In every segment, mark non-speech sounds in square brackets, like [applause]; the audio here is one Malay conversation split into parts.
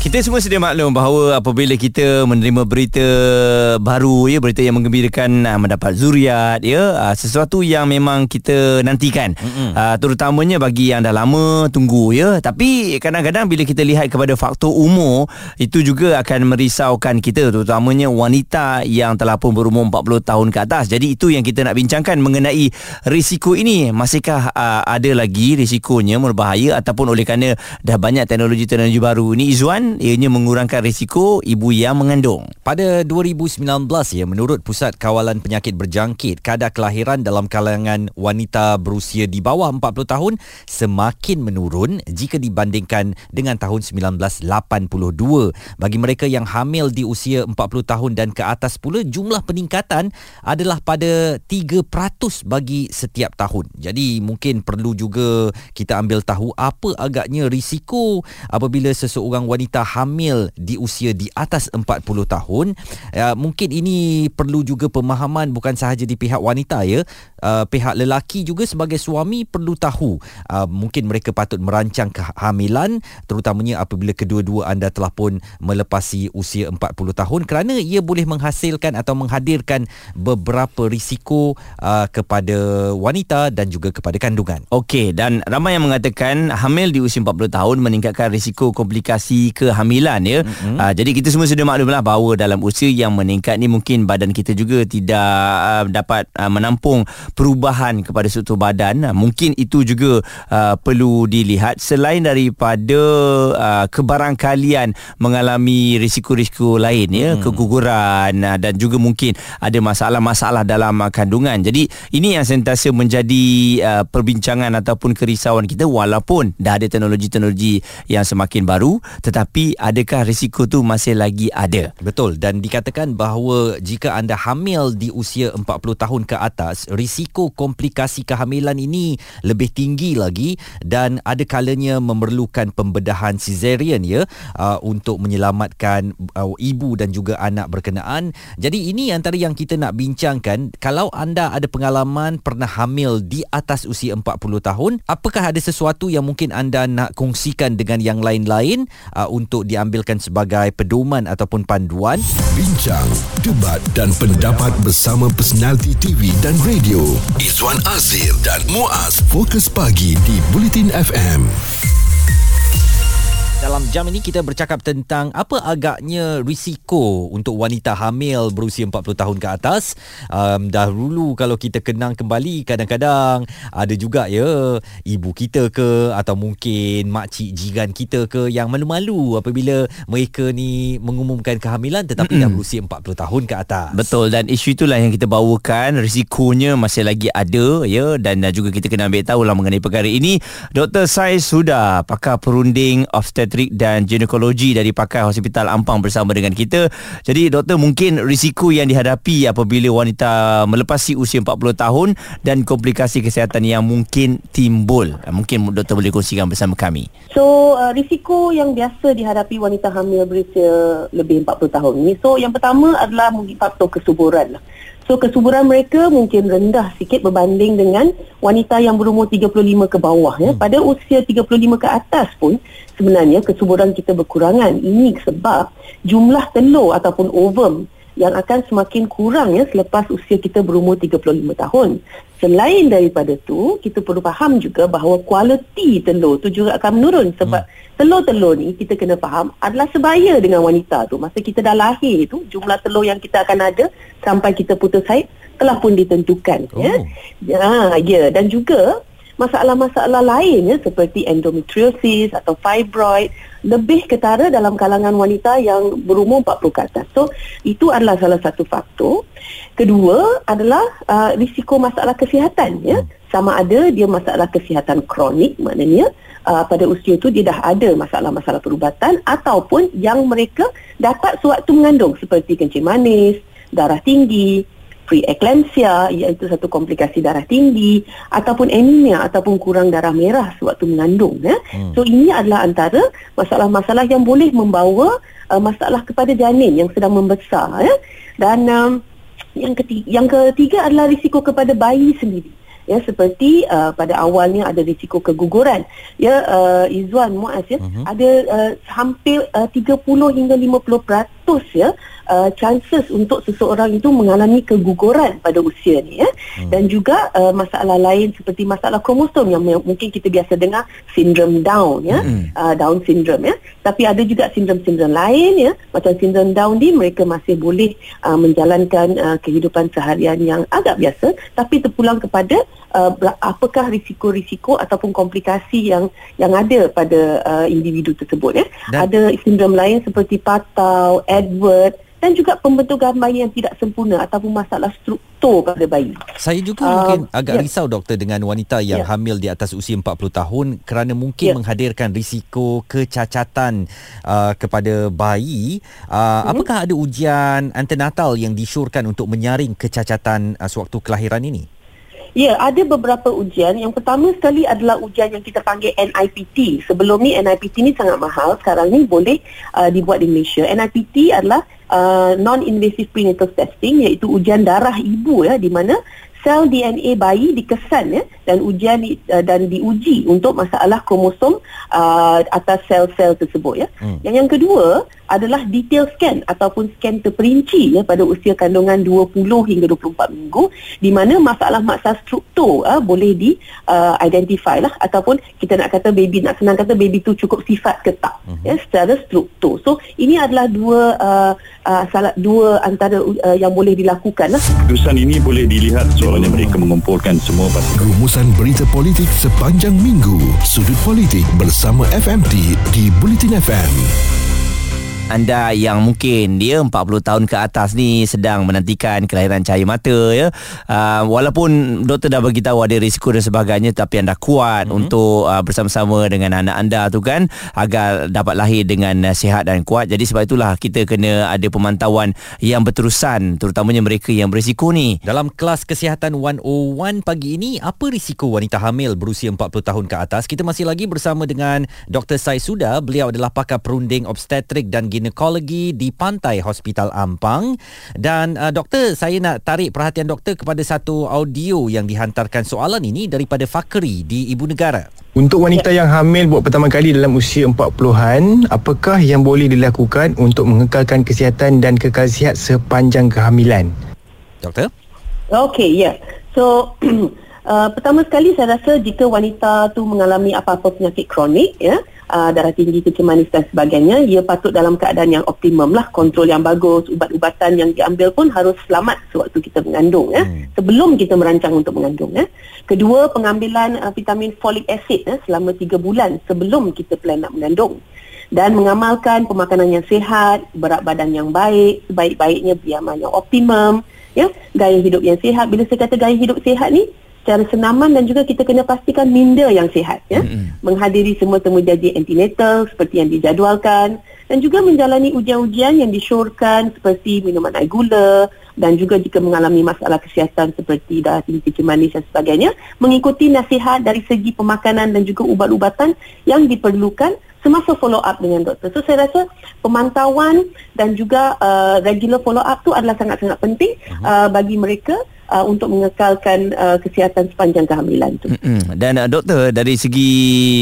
Kita semua sedia maklum bahawa apabila kita menerima berita baru ya berita yang menggembirakan uh, mendapat zuriat ya uh, sesuatu yang memang kita nantikan. Uh, terutamanya bagi yang dah lama tunggu ya. Tapi kadang-kadang bila kita lihat kepada faktor umur itu juga akan merisaukan kita terutamanya wanita yang telah pun berumur 40 tahun ke atas. Jadi itu yang kita nak bincangkan mengenai risiko ini. Masihkah uh, ada lagi risikonya berbahaya ataupun oleh kerana dah banyak teknologi-teknologi baru? Ni Izwan ianya mengurangkan risiko ibu yang mengandung. Pada 2019 ya menurut Pusat Kawalan Penyakit Berjangkit kadar kelahiran dalam kalangan wanita berusia di bawah 40 tahun semakin menurun jika dibandingkan dengan tahun 1982. Bagi mereka yang hamil di usia 40 tahun dan ke atas pula jumlah peningkatan adalah pada 3% bagi setiap tahun. Jadi mungkin perlu juga kita ambil tahu apa agaknya risiko apabila seseorang wanita hamil di usia di atas 40 tahun. Uh, mungkin ini perlu juga pemahaman bukan sahaja di pihak wanita ya. Uh, pihak lelaki juga sebagai suami perlu tahu uh, mungkin mereka patut merancang kehamilan terutamanya apabila kedua-dua anda telah pun melepasi usia 40 tahun. Kerana ia boleh menghasilkan atau menghadirkan beberapa risiko uh, kepada wanita dan juga kepada kandungan. Okey dan ramai yang mengatakan hamil di usia 40 tahun meningkatkan risiko komplikasi kehamilan ya. Mm-hmm. Uh, jadi kita semua sudah maklumlah bahawa dalam usia yang meningkat ni mungkin badan kita juga tidak uh, dapat uh, menampung perubahan kepada struktur badan. Uh, mungkin itu juga uh, perlu dilihat selain daripada uh, kebarangkalian mengalami risiko-risiko lain ya, mm. keguguran uh, dan juga mungkin ada masalah-masalah dalam uh, kandungan. Jadi ini yang sentiasa menjadi uh, perbincangan ataupun kerisauan kita walaupun dah ada teknologi-teknologi yang semakin baru tetapi adakah risiko tu masih lagi ada? Betul dan dikatakan bahawa jika anda hamil di usia 40 tahun ke atas, risiko komplikasi kehamilan ini lebih tinggi lagi dan ada kalanya memerlukan pembedahan cesarean ya uh, untuk menyelamatkan uh, ibu dan juga anak berkenaan. Jadi ini antara yang kita nak bincangkan kalau anda ada pengalaman pernah hamil di atas usia 40 tahun, apakah ada sesuatu yang mungkin anda nak kongsikan dengan yang lain-lain uh, untuk diambilkan sebagai pedoman ataupun panduan. Bincang, debat dan pendapat bersama personaliti TV dan radio. Izwan Azir dan Muaz Fokus Pagi di Bulletin FM. Dalam jam ini kita bercakap tentang apa agaknya risiko untuk wanita hamil berusia 40 tahun ke atas. Um, dahulu kalau kita kenang kembali kadang-kadang ada juga ya ibu kita ke atau mungkin makcik jiran kita ke yang malu-malu apabila mereka ni mengumumkan kehamilan tetapi mm-hmm. dah berusia 40 tahun ke atas. Betul dan isu itulah yang kita bawakan risikonya masih lagi ada ya dan juga kita kena ambil tahu lah mengenai perkara ini. Dr. Sai sudah pakar perunding obstetrik pediatrik dan ginekologi dari Pakai Hospital Ampang bersama dengan kita. Jadi doktor mungkin risiko yang dihadapi apabila wanita melepasi usia 40 tahun dan komplikasi kesihatan yang mungkin timbul. Mungkin doktor boleh kongsikan bersama kami. So uh, risiko yang biasa dihadapi wanita hamil berusia lebih 40 tahun ni. So yang pertama adalah mungkin faktor kesuburan lah. So kesuburan mereka mungkin rendah sikit berbanding dengan wanita yang berumur 35 ke bawah ya. Hmm. Pada usia 35 ke atas pun sebenarnya kesuburan kita berkurangan. Ini sebab jumlah telur ataupun ovum yang akan semakin kurang ya selepas usia kita berumur 35 tahun. Selain daripada tu, kita perlu faham juga bahawa kualiti telur tu juga akan menurun sebab hmm. Telur-telur ni kita kena faham adalah sebaya dengan wanita tu. Masa kita dah lahir tu, jumlah telur yang kita akan ada sampai kita putus haid telah pun ditentukan ya. oh. ya. Ya, ya dan juga masalah-masalah lain ya seperti endometriosis atau fibroid lebih ketara dalam kalangan wanita yang berumur 40 ke atas. So itu adalah salah satu faktor. Kedua adalah uh, risiko masalah kesihatan ya. Sama ada dia masalah kesihatan kronik maknanya uh, pada usia itu dia dah ada masalah-masalah perubatan ataupun yang mereka dapat sewaktu mengandung seperti kencing manis, darah tinggi, preeclampsia iaitu satu komplikasi darah tinggi ataupun anemia ataupun kurang darah merah sewaktu mengandung ya. Hmm. So ini adalah antara masalah-masalah yang boleh membawa uh, masalah kepada janin yang sedang membesar ya. Dan um, yang ketiga, yang ketiga adalah risiko kepada bayi sendiri ya seperti uh, pada awalnya ada risiko keguguran ya uh, Izwan Muaz ya uh-huh. ada uh, hampir uh, 30 hingga 50% ya uh, chances untuk seseorang itu mengalami keguguran pada usia ni ya hmm. dan juga uh, masalah lain seperti masalah kromosom yang mungkin kita biasa dengar sindrom Down ya hmm. uh, Down syndrome ya tapi ada juga sindrom-sindrom lain ya macam sindrom Down ni mereka masih boleh uh, menjalankan uh, kehidupan seharian yang agak biasa tapi terpulang kepada uh, apakah risiko-risiko ataupun komplikasi yang yang ada pada uh, individu tersebut ya dan ada sindrom lain seperti patau Edward dan juga pembentukan bayi yang tidak sempurna ataupun masalah struktur pada bayi. Saya juga uh, mungkin agak yeah. risau doktor dengan wanita yang yeah. hamil di atas usia 40 tahun kerana mungkin yeah. menghadirkan risiko kecacatan uh, kepada bayi. Uh, mm-hmm. Apakah ada ujian antenatal yang disyorkan untuk menyaring kecacatan uh, sewaktu kelahiran ini? Ya, ada beberapa ujian. Yang pertama sekali adalah ujian yang kita panggil NIPT. Sebelum ni NIPT ni sangat mahal. Sekarang ni boleh uh, dibuat di Malaysia. NIPT adalah uh, non-invasive prenatal testing iaitu ujian darah ibu ya di mana sel DNA bayi dikesan ya dan ujian uh, dan diuji untuk masalah kromosom uh, atas sel-sel tersebut ya. Hmm. Yang yang kedua adalah detail scan ataupun scan terperinci ya pada usia kandungan 20 hingga 24 minggu di mana masalah-masalah struktur uh, boleh di uh, identify lah ataupun kita nak kata baby nak senang kata baby tu cukup sifat ke tak hmm. ya secara struktur. So ini adalah dua uh, uh, salah dua antara uh, yang boleh dilakukan lah. Keputusan ini boleh dilihat so soalnya mereka mengumpulkan semua pasti. Rumusan berita politik sepanjang minggu. Sudut politik bersama FMT di Bulletin FM anda yang mungkin dia 40 tahun ke atas ni sedang menantikan kelahiran cahaya mata ya uh, walaupun doktor dah bagi tahu ada risiko dan sebagainya tapi anda kuat mm-hmm. untuk uh, bersama-sama dengan anak anda tu kan agar dapat lahir dengan uh, sihat dan kuat jadi sebab itulah kita kena ada pemantauan yang berterusan terutamanya mereka yang berisiko ni dalam kelas kesihatan 101 pagi ini apa risiko wanita hamil berusia 40 tahun ke atas kita masih lagi bersama dengan Dr. Sai Suda beliau adalah pakar perunding obstetrik dan ginekologi di Pantai Hospital Ampang dan uh, doktor saya nak tarik perhatian doktor kepada satu audio yang dihantarkan soalan ini daripada Fakri di Ibu Negara. Untuk wanita yang hamil buat pertama kali dalam usia 40-an, apakah yang boleh dilakukan untuk mengekalkan kesihatan dan kekal sihat sepanjang kehamilan? Doktor? Okey, ya. Yeah. So [clears throat] uh, pertama sekali saya rasa jika wanita tu mengalami apa-apa penyakit kronik ya, uh, darah tinggi, kecil manis dan sebagainya, ia patut dalam keadaan yang optimum lah, kontrol yang bagus, ubat-ubatan yang diambil pun harus selamat sewaktu kita mengandung ya, hmm. sebelum kita merancang untuk mengandung ya. Kedua, pengambilan uh, vitamin folic acid ya, selama 3 bulan sebelum kita plan nak mengandung dan mengamalkan pemakanan yang sihat, berat badan yang baik, sebaik-baiknya biaman yang optimum, ya, gaya hidup yang sihat. Bila saya kata gaya hidup sihat ni, secara senaman dan juga kita kena pastikan minda yang sihat ya mm-hmm. menghadiri semua temu janji antenatal seperti yang dijadualkan dan juga menjalani ujian-ujian yang disyorkan seperti minuman air gula dan juga jika mengalami masalah kesihatan seperti darah tinggi kecil manis dan sebagainya mengikuti nasihat dari segi pemakanan dan juga ubat-ubatan yang diperlukan semasa follow up dengan doktor. So saya rasa pemantauan dan juga uh, regular follow up tu adalah sangat-sangat penting uh-huh. uh, bagi mereka uh, untuk mengekalkan uh, kesihatan sepanjang kehamilan tu. Mm-hmm. Dan uh, doktor dari segi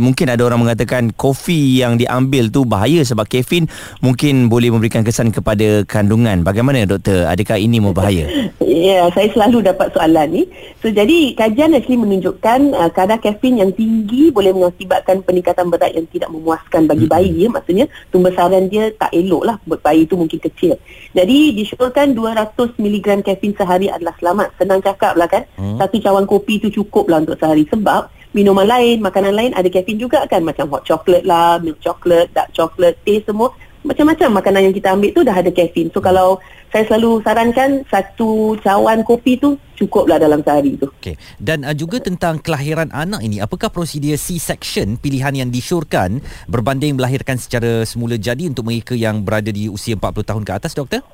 mungkin ada orang mengatakan kopi yang diambil tu bahaya sebab kafein mungkin boleh memberikan kesan kepada kandungan. Bagaimana doktor? Adakah ini berbahaya? [laughs] ya, yeah, saya selalu dapat soalan ni. So jadi kajian actually menunjukkan uh, kadar kafein yang tinggi boleh mengakibatkan peningkatan berat yang tidak memuaskan bagi bayi mm-hmm. ya. Maksudnya pembesaran dia tak elok lah buat bayi tu mungkin kecil. Jadi disyorkan 200 mg kafein sehari adalah selamat senang cakap lah kan hmm. satu cawan kopi tu cukup lah untuk sehari sebab minuman lain makanan lain ada kafein juga kan macam hot chocolate lah milk chocolate dark chocolate teh semua macam-macam makanan yang kita ambil tu dah ada kafein so kalau saya selalu sarankan satu cawan kopi tu cukup lah dalam sehari tu okay. dan uh, juga tentang kelahiran anak ini apakah prosedur C-section pilihan yang disyorkan berbanding melahirkan secara semula jadi untuk mereka yang berada di usia 40 tahun ke atas doktor?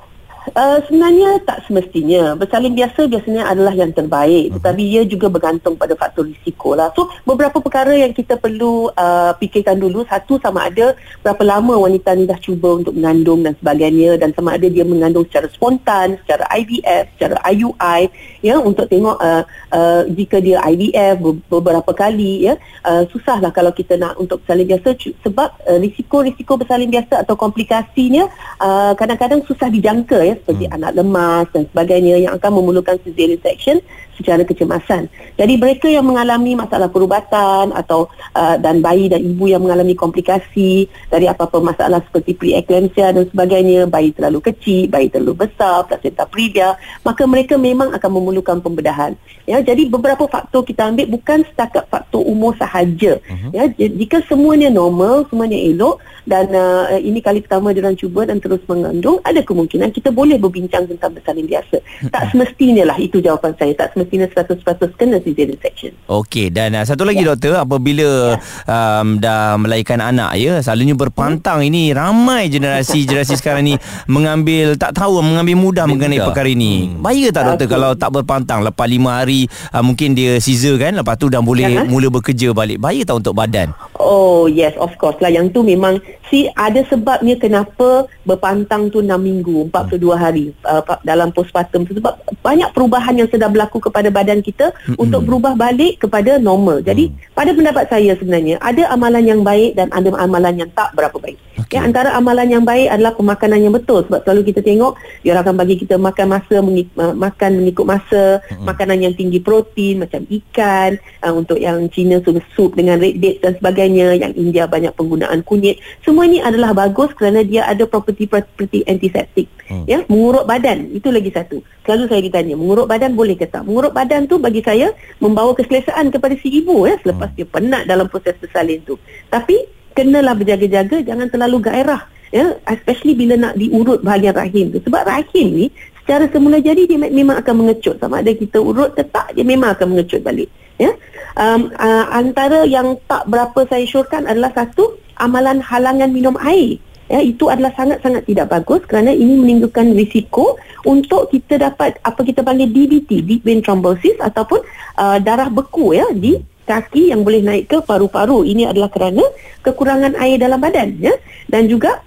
Uh, sebenarnya tak semestinya. Bersalin biasa biasanya adalah yang terbaik. Tetapi ia juga bergantung pada faktor risiko lah. So, beberapa perkara yang kita perlu uh, fikirkan dulu. Satu, sama ada berapa lama wanita ni dah cuba untuk mengandung dan sebagainya. Dan sama ada dia mengandung secara spontan, secara IVF, secara IUI. Ya, untuk tengok uh, uh, jika dia IVF beberapa kali. ya uh, Susahlah kalau kita nak untuk bersalin biasa. Sebab uh, risiko-risiko bersalin biasa atau komplikasinya uh, kadang-kadang susah dijangka ya seperti hmm. anak lemas dan sebagainya yang akan memerlukan cesarean section secara kecemasan. Jadi mereka yang mengalami masalah perubatan atau uh, dan bayi dan ibu yang mengalami komplikasi dari apa-apa masalah seperti preeclampsia dan sebagainya, bayi terlalu kecil, bayi terlalu besar, placenta previa, maka mereka memang akan memerlukan pembedahan. Ya, jadi beberapa faktor kita ambil bukan setakat faktor umur sahaja. Uh-huh. Ya, jika semuanya normal, semuanya elok dan uh, ini kali pertama dia cuba dan terus mengandung, ada kemungkinan kita boleh berbincang tentang bersalin biasa. Tak semestinya lah itu jawapan saya. Tak semestinya kena 100% kena cesarean section. Okey dan uh, satu lagi ya. doktor apabila ya. um, dah melahirkan anak ya selalunya berpantang hmm. ini ramai generasi-generasi [laughs] sekarang ni mengambil tak tahu mengambil mudah Dia mengenai perkara ini. Hmm. Bahaya tak doktor okay. kalau tak berpantang lepas 5 hari uh, mungkin dia caesar kan lepas tu dah boleh ya, mula bekerja balik. Bahaya tak untuk badan? Oh yes of course lah yang tu memang si ada sebabnya kenapa berpantang tu 6 minggu 42 hmm. hari uh, dalam postpartum sebab banyak perubahan yang sedang berlaku kepada badan kita mm-hmm. untuk berubah balik kepada normal. Jadi mm. pada pendapat saya sebenarnya ada amalan yang baik dan ada amalan yang tak berapa baik. Okay. Ya antara amalan yang baik adalah pemakanan yang betul sebab selalu kita tengok dia akan bagi kita makan masa mengik- makan mengikut masa, mm-hmm. makanan yang tinggi protein macam ikan uh, untuk yang Cina sup, sup dengan red dates dan sebagainya, yang India banyak penggunaan kunyit. Semua ini adalah bagus kerana dia ada property-property antiseptik. Mm. Ya, mengurut badan itu lagi satu. Selalu saya ditanya, mengurut badan boleh ke tak? Mengurut badan tu bagi saya membawa keselesaan kepada si ibu ya selepas hmm. dia penat dalam proses bersalin tu. Tapi kenalah berjaga-jaga jangan terlalu gairah ya especially bila nak diurut bahagian rahim tu sebab rahim ni secara semula jadi dia memang akan mengecut sama ada kita urut ke tak dia memang akan mengecut balik ya um, uh, antara yang tak berapa saya syorkan adalah satu amalan halangan minum air. Ya itu adalah sangat-sangat tidak bagus kerana ini menimbulkan risiko untuk kita dapat apa kita panggil DVT deep vein thrombosis ataupun uh, darah beku ya di kaki yang boleh naik ke paru-paru. Ini adalah kerana kekurangan air dalam badan ya. Dan juga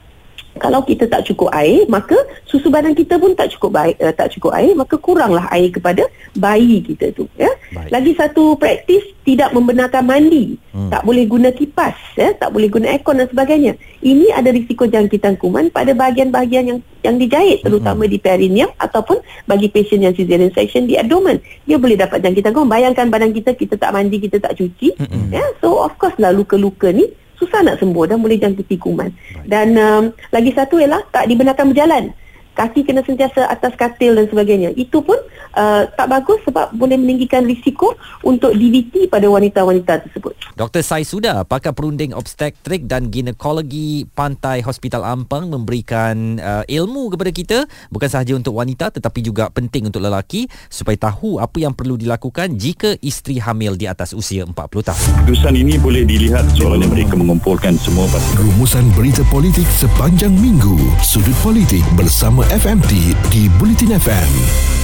kalau kita tak cukup air maka susu badan kita pun tak cukup baik uh, tak cukup air maka kuranglah air kepada bayi kita tu ya baik. lagi satu praktis tidak membenarkan mandi hmm. tak boleh guna kipas ya tak boleh guna aircon dan sebagainya ini ada risiko jangkitan kuman pada bahagian-bahagian yang yang dijahit terutama hmm. di perineum ataupun bagi pasien yang cesarean section di abdomen dia boleh dapat jangkitan kuman bayangkan badan kita kita tak mandi kita tak cuci hmm. ya so of course lah luka-luka ni susah nak sembuh dan boleh jangkiti kuman. Dan um, lagi satu ialah tak dibenarkan berjalan kaki kena sentiasa atas katil dan sebagainya. Itu pun uh, tak bagus sebab boleh meninggikan risiko untuk DVT pada wanita-wanita tersebut. Dr. Sai Suda, pakar perunding obstetrik dan ginekologi Pantai Hospital Ampang memberikan uh, ilmu kepada kita bukan sahaja untuk wanita tetapi juga penting untuk lelaki supaya tahu apa yang perlu dilakukan jika isteri hamil di atas usia 40 tahun. Keputusan ini boleh dilihat soalnya mereka mengumpulkan semua rumusan berita politik sepanjang minggu. Sudut politik FMT di Bulletin FM.